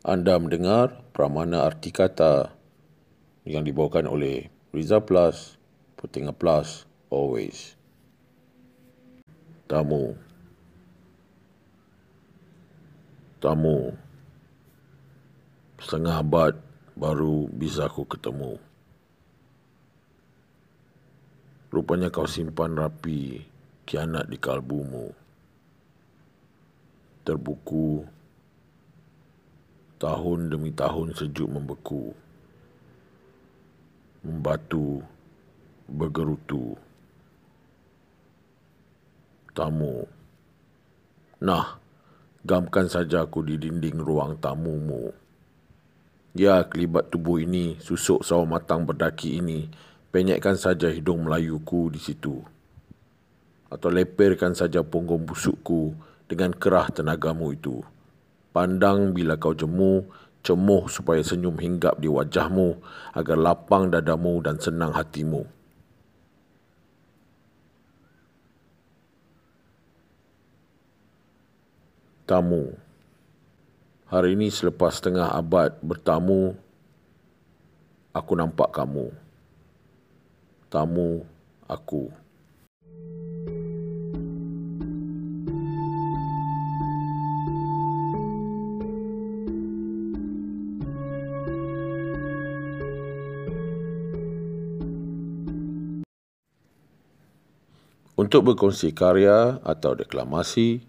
Anda mendengar Pramana Arti Kata yang dibawakan oleh Riza Plus, Putinga Plus, always. Tamu. Tamu. Setengah abad baru bisa aku ketemu. Rupanya kau simpan rapi kianat di kalbumu. Terbuku tahun demi tahun sejuk membeku. Membatu bergerutu. Tamu. Nah, gamkan saja aku di dinding ruang tamumu. Ya, kelibat tubuh ini, susuk sawo matang berdaki ini, penyekkan saja hidung Melayuku di situ. Atau leperkan saja punggung busukku dengan kerah tenagamu itu. Pandang bila kau jemu, cemuh supaya senyum hinggap di wajahmu agar lapang dadamu dan senang hatimu. Tamu Hari ini selepas setengah abad bertamu, aku nampak kamu. Tamu aku. Untuk berkongsi karya atau deklamasi,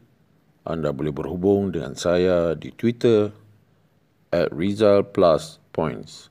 anda boleh berhubung dengan saya di Twitter at Rizal Plus Points.